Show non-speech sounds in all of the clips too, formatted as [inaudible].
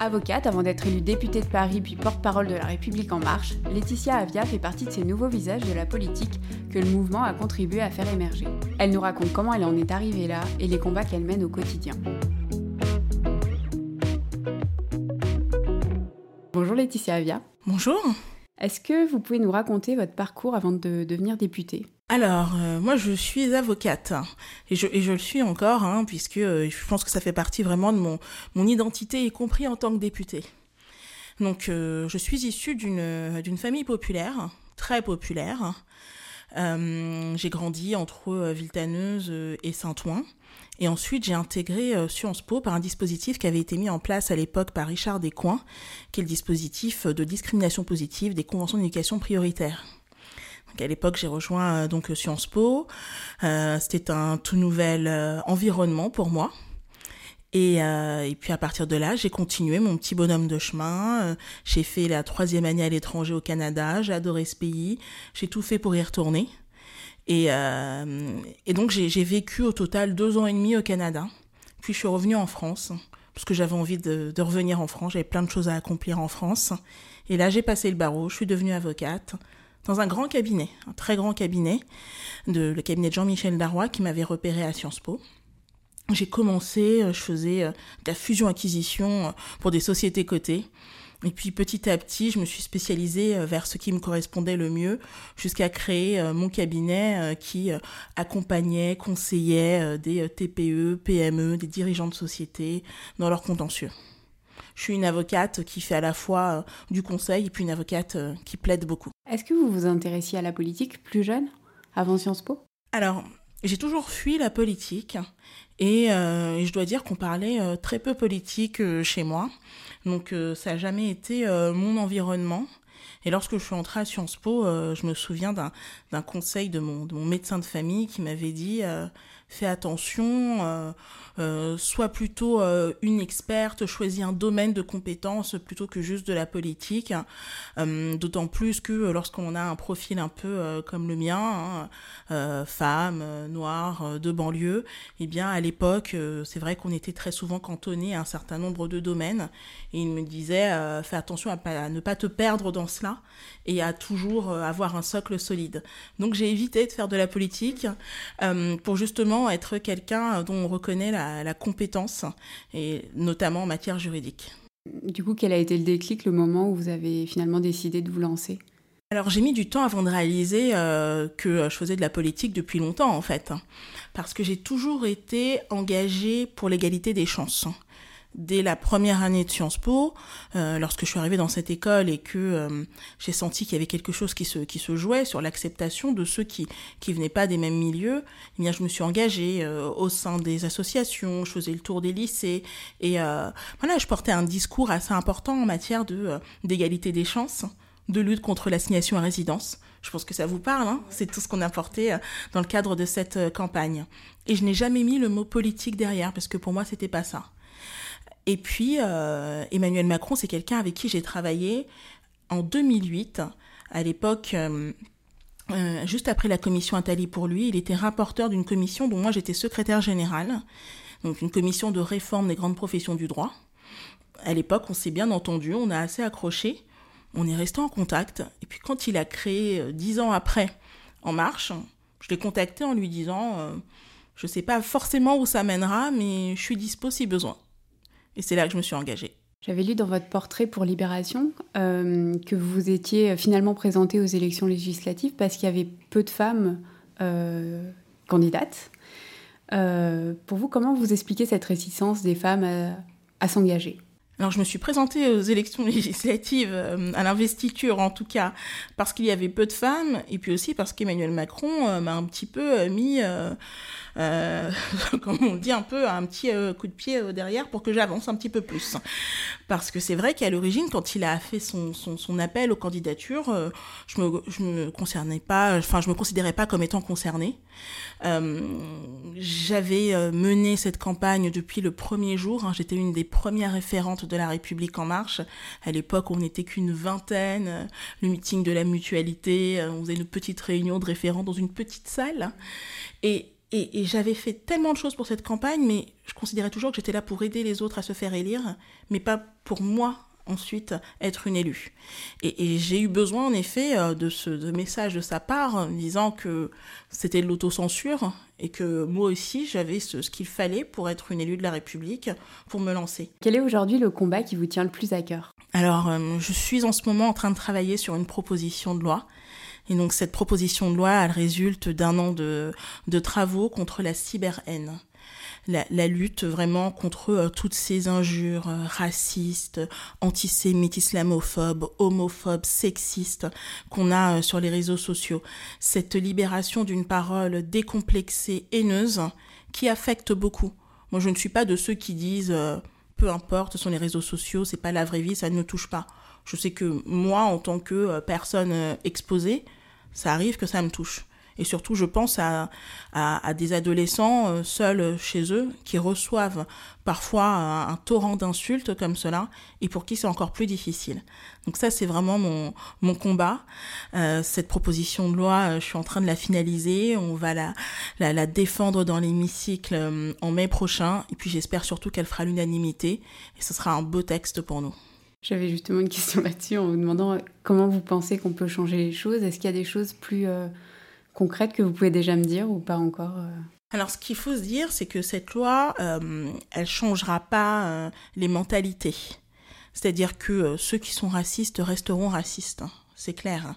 Avocate avant d'être élue députée de Paris puis porte-parole de La République en marche, Laetitia Avia fait partie de ces nouveaux visages de la politique que le mouvement a contribué à faire émerger. Elle nous raconte comment elle en est arrivée là et les combats qu'elle mène au quotidien. Bonjour Laetitia Avia. Bonjour. Est-ce que vous pouvez nous raconter votre parcours avant de devenir députée? Alors, euh, moi, je suis avocate et je, et je le suis encore, hein, puisque euh, je pense que ça fait partie vraiment de mon, identité, y compris en tant que députée. Donc, euh, je suis issue d'une d'une famille populaire, très populaire. j'ai grandi entre Villetaneuse et Saint-Ouen. Et ensuite, j'ai intégré Sciences Po par un dispositif qui avait été mis en place à l'époque par Richard Descoings, qui est le dispositif de discrimination positive des conventions d'éducation prioritaire à l'époque, j'ai rejoint euh, donc Sciences Po. Euh, c'était un tout nouvel euh, environnement pour moi. Et, puis à partir de là, j'ai continué mon petit bonhomme de chemin. j'ai fait la troisième année à l'étranger au Canada. J'ai adoré ce pays. J'ai tout fait pour y retourner. Et, et donc j'ai vécu au total deux ans et demi au Canada. Puis je suis revenue en France parce que j'avais envie de, de revenir en France. J'avais plein de choses à accomplir en France. Et là, j'ai passé le barreau. Je suis devenue avocate dans un grand cabinet, un très grand cabinet, de, le cabinet de Jean-Michel Darrois qui m'avait repéré à Sciences Po. J'ai commencé, euh, je faisais euh, de la fusion-acquisition euh, pour des sociétés cotées. Et puis petit à petit, je me suis spécialisée vers ce qui me correspondait le mieux, jusqu'à créer mon cabinet qui accompagnait, conseillait des TPE, PME, des dirigeants de sociétés dans leurs contentieux. Je suis une avocate qui fait à la fois du conseil et puis une avocate qui plaide beaucoup. Est-ce que vous vous intéressiez à la politique plus jeune, avant Sciences Po? Alors, j'ai toujours fui la politique et, euh, je dois dire qu'on parlait euh, très peu politique euh, chez moi. Donc ça n'a jamais été mon environnement. Et lorsque je suis entrée à Sciences Po, je me souviens d'un conseil de mon, de mon, médecin de famille qui m'avait dit fais attention, euh, euh, sois plutôt euh, une experte, choisis un domaine de compétences plutôt que juste de la politique. D'autant plus que lorsqu'on a un profil un peu comme le mien, hein, femme, noire, de banlieue, eh bien à l'époque, c'est vrai qu'on était très souvent cantonné à un certain nombre de domaines. Et il me disait, fais attention à, ne pas te perdre dans cela et à toujours avoir un socle solide. Donc j'ai évité de faire de la politique pour justement être quelqu'un dont on reconnaît la, compétence, et notamment en matière juridique. Du coup, quel a été le déclic, le moment où vous avez finalement décidé de vous lancer? Alors j'ai mis du temps avant de réaliser euh, que je faisais de la politique depuis longtemps en fait, parce que j'ai toujours été engagée pour l'égalité des chances dès la première année de Sciences Po, euh, lorsque je suis arrivée dans cette école et que euh, j'ai senti qu'il y avait quelque chose qui se, jouait sur l'acceptation de ceux qui qui venaient pas des mêmes milieux, eh bien je me suis engagée euh, au sein des associations, je faisais le tour des lycées et voilà, je portais un discours assez important en matière de d'égalité des chances, de lutte contre l'assignation à résidence. Je pense que ça vous parle, hein c'est tout ce qu'on a porté dans le cadre de cette campagne. Et je n'ai jamais mis le mot politique derrière parce que pour moi c'était pas ça. Et puis, euh, Emmanuel Macron, c'est quelqu'un avec qui j'ai travaillé en 2008. À l'époque, euh, euh, juste après la commission Attali pour lui, il était rapporteur d'une commission dont moi j'étais secrétaire générale, donc une commission de réforme des grandes professions du droit. À l'époque, on s'est bien entendu, on a assez accroché, on est resté en contact. Et puis quand il a créé, dix ans après, En Marche, je l'ai contacté en lui disant, je ne sais pas forcément où ça mènera, mais je suis dispo si besoin. Et c'est là que je me suis engagée. J'avais lu dans votre portrait pour Libération euh, que vous étiez finalement présentée aux élections législatives parce qu'il y avait peu de femmes euh, candidates. Euh, pour vous, comment vous expliquez cette réticence des femmes à s'engager? Alors je me suis présentée aux élections [laughs] législatives, à l'investiture en tout cas, parce qu'il y avait peu de femmes, et puis aussi parce qu'Emmanuel Macron m'a un petit peu mis euh, [laughs] comme on dit un peu, un petit euh, coup de pied euh, derrière pour que j'avance un petit peu plus. Parce que c'est vrai qu'à l'origine, quand il a fait son, son, appel aux candidatures, euh, je me, me concernais pas, enfin, je me considérais pas comme étant concernée. J'avais mené cette campagne depuis le premier jour. Hein, J'étais une des premières référentes de la République en marche. À l'époque, on n'était qu'une vingtaine. Le meeting de la mutualité, on faisait une petite réunion de référents dans une petite salle. Et Et, j'avais fait tellement de choses pour cette campagne, mais je considérais toujours que j'étais là pour aider les autres à se faire élire, mais pas pour moi ensuite être une élue. Et, j'ai eu besoin en effet euh, de ce message de sa part disant que c'était de l'autocensure et que moi aussi j'avais ce, ce qu'il fallait pour être une élue de la République, pour me lancer. Quel est aujourd'hui le combat qui vous tient le plus à cœur? Alors euh, je suis en ce moment en train de travailler sur une proposition de loi et donc cette proposition de loi, elle résulte d'un an de, de travaux contre la cyberhaine. La, lutte vraiment contre euh, toutes ces injures euh, racistes, antisémites, islamophobes, homophobes, sexistes qu'on a euh, sur les réseaux sociaux. Cette libération d'une parole décomplexée, haineuse, qui affecte beaucoup. Moi, je ne suis pas de ceux qui disent peu importe, ce sont les réseaux sociaux, c'est pas la vraie vie, ça ne me touche pas. Je sais que moi, en tant que personne exposée, ça arrive que ça me touche. Et surtout, je pense à, à, des adolescents euh, seuls chez eux qui reçoivent parfois un, torrent d'insultes comme cela et pour qui c'est encore plus difficile. Donc ça, c'est vraiment mon, mon combat. Euh, cette proposition de loi, euh, je suis en train de la finaliser. On va la, la, défendre dans l'hémicycle en mai prochain. Et puis j'espère surtout qu'elle fera l'unanimité et ce sera un beau texte pour nous. J'avais justement une question là-dessus en vous demandant comment vous pensez qu'on peut changer les choses. Est-ce qu'il y a des choses plus concrètes que vous pouvez déjà me dire ou pas encore euh Alors, ce qu'il faut se dire, c'est que cette loi, euh, elle changera pas les mentalités. C'est-à-dire que ceux qui sont racistes resteront racistes, hein, c'est clair.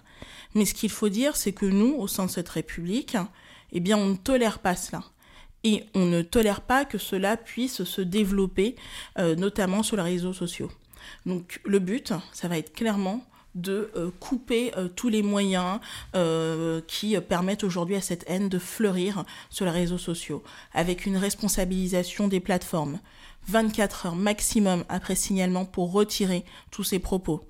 Mais ce qu'il faut dire, c'est que nous, au sein de cette République, eh bien, on ne tolère pas cela et on ne tolère pas que cela puisse se développer, notamment sur les réseaux sociaux. Donc le but, ça va être clairement de euh, couper euh, tous les moyens euh, qui permettent aujourd'hui à cette haine de fleurir sur les réseaux sociaux, avec une responsabilisation des plateformes. 24 heures maximum après signalement pour retirer tous ces propos,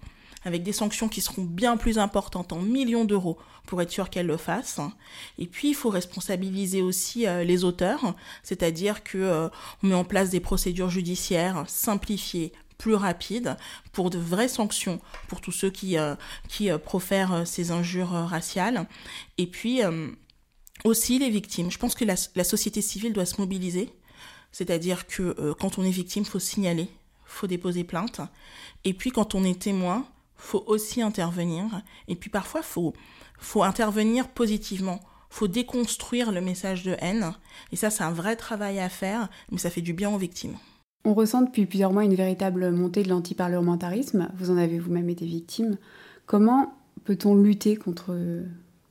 avec des sanctions qui seront bien plus importantes en millions d'euros pour être sûr qu'elles le fassent. Et puis il faut responsabiliser aussi les auteurs, c'est-à-dire que on met en place des procédures judiciaires simplifiées, plus rapide pour de vraies sanctions pour tous ceux qui, euh, qui euh, profèrent euh, ces injures raciales. Et puis aussi les victimes. Je pense que la, société civile doit se mobiliser. C'est-à-dire que quand on est victime, faut signaler, faut déposer plainte. Et puis quand on est témoin, faut aussi intervenir. Et puis parfois, faut, faut intervenir positivement. Faut déconstruire le message de haine. Et ça, c'est un vrai travail à faire, mais ça fait du bien aux victimes. On ressent depuis plusieurs mois une véritable montée de l'antiparlementarisme. Vous en avez vous-même été victime. Comment peut-on lutter contre,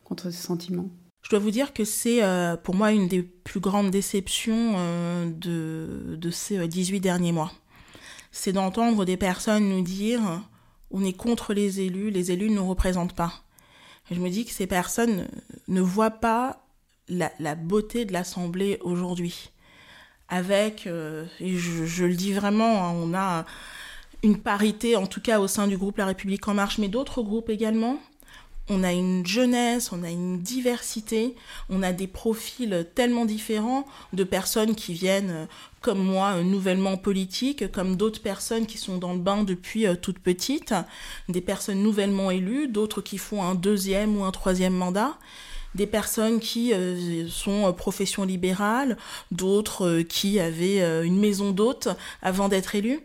contre ce sentiment? Je dois vous dire que c'est euh, pour moi une des plus grandes déceptions euh, de, de, ces 18 euh, derniers mois. C'est d'entendre des personnes nous dire on est contre les élus, les élus ne nous représentent pas. je me dis que ces personnes ne voient pas la, la beauté de l'Assemblée aujourd'hui avec, euh, et je, le dis vraiment, hein, on a une parité, en tout cas au sein du groupe La République en marche, mais d'autres groupes également. On a une jeunesse, on a une diversité, on a des profils tellement différents de personnes qui viennent, euh, comme moi, euh, nouvellement politiques, comme d'autres personnes qui sont dans le bain depuis toute petite, des personnes nouvellement élues, d'autres qui font un deuxième ou un troisième mandat des personnes qui euh, sont euh, profession libérale, d'autres euh, qui avaient une maison d'hôte avant d'être élus.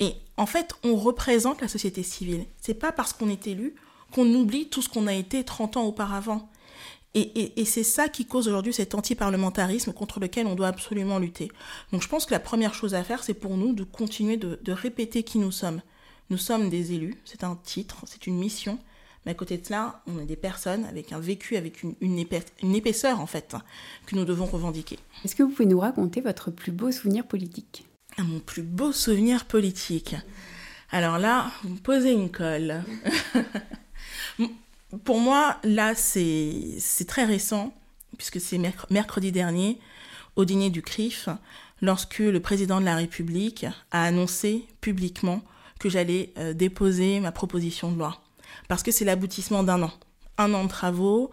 Et en fait, on représente la société civile. C'est pas parce qu'on est élu qu'on oublie tout ce qu'on a été 30 ans auparavant. Et, c'est ça qui cause aujourd'hui cet anti-parlementarisme contre lequel on doit absolument lutter. Donc je pense que la première chose à faire, c'est pour nous de continuer de répéter qui nous sommes. Nous sommes des élus, c'est un titre, c'est une mission, mais à côté de cela, on a des personnes avec un vécu, avec une, une, épaisseur en fait, que nous devons revendiquer. Est-ce que vous pouvez nous raconter votre plus beau souvenir politique? Ah, Mon plus beau souvenir politique. Alors là, vous me posez une colle. [laughs] Pour moi, là, c'est très récent, puisque c'est mercredi dernier, au dîner du CRIF, lorsque le président de la République a annoncé publiquement que j'allais euh, déposer ma proposition de loi parce que c'est l'aboutissement d'un an un an de travaux,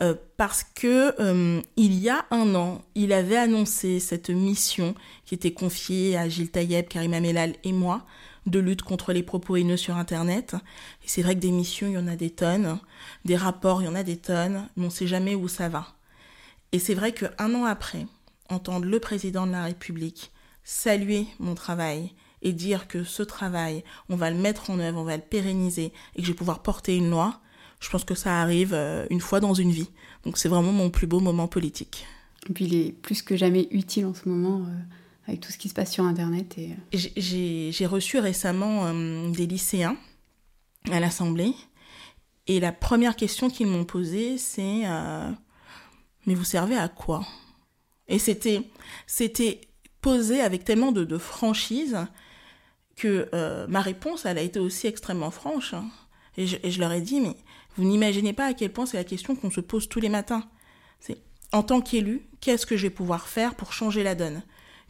euh, parce que euh, il y a un an, il avait annoncé cette mission qui était confiée à Gilles Taïeb, Karim Amelal et moi, de lutte contre les propos haineux sur Internet. Et c'est vrai que des missions, il y en a des tonnes, des rapports, il y en a des tonnes, mais on ne sait jamais où ça va. Et c'est vrai qu'un an après, entendre le président de la République saluer mon travail et dire que ce travail, on va le mettre en œuvre, on va le pérenniser et que je vais pouvoir porter une loi, je pense que ça arrive euh, une fois dans une vie. Donc c'est vraiment mon plus beau moment politique. Et puis il est plus que jamais utile en ce moment euh, avec tout ce qui se passe sur Internet. Et... Euh. J'ai reçu récemment des lycéens à l'Assemblée et la première question qu'ils m'ont posée c'est Mais vous servez à quoi? Et c'était posé avec tellement de, franchise que ma réponse, elle a été aussi extrêmement franche. Hein. Et, je, et je leur ai dit, mais vous n'imaginez pas à quel point c'est la question qu'on se pose tous les matins. C'est en tant qu'élu, qu'est-ce que je vais pouvoir faire pour changer la donne?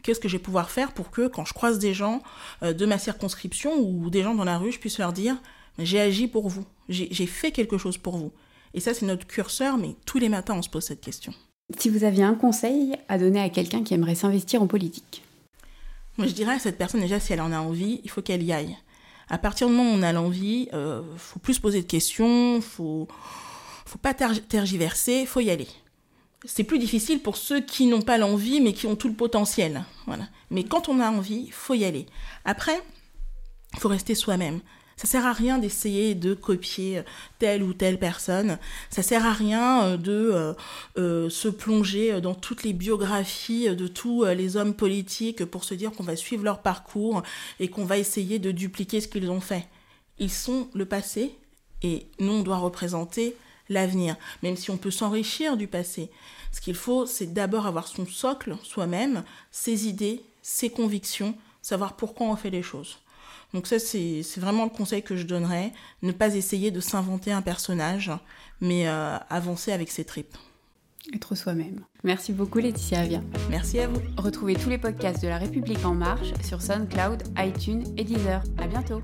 Qu'est-ce que je vais pouvoir faire pour que quand je croise des gens euh, de ma circonscription ou des gens dans la rue, je puisse leur dire j'ai agi pour vous, j'ai fait quelque chose pour vous. Et ça, c'est notre curseur, mais tous les matins, on se pose cette question. Si vous aviez un conseil à donner à quelqu'un qui aimerait s'investir en politique? Moi, je dirais à cette personne, déjà, si elle en a envie, il faut qu'elle y aille à partir du moment où on a l'envie, euh, faut plus se poser de questions, faut, faut pas tergiverser, faut y aller. C'est plus difficile pour ceux qui n'ont pas l'envie, mais qui ont tout le potentiel. Voilà. Mais quand on a envie, faut y aller. Après, il faut rester soi-même. Ça sert à rien d'essayer de copier euh, telle ou telle personne. Ça sert à rien euh, de euh, se plonger dans toutes les biographies de tous les hommes politiques pour se dire qu'on va suivre leur parcours et qu'on va essayer de dupliquer ce qu'ils ont fait. Ils sont le passé et nous, on doit représenter l'avenir, même si on peut s'enrichir du passé. Ce qu'il faut, c'est d'abord avoir son socle soi-même, ses idées, ses convictions, savoir pourquoi on fait les choses. Donc ça, c'est vraiment le conseil que je donnerais. Ne pas essayer de s'inventer un personnage, mais euh, avancer avec ses tripes. Être soi-même. Merci beaucoup Laetitia Avia. Merci à vous. Retrouvez tous les podcasts de La République en marche sur SoundCloud, iTunes et Deezer. À bientôt.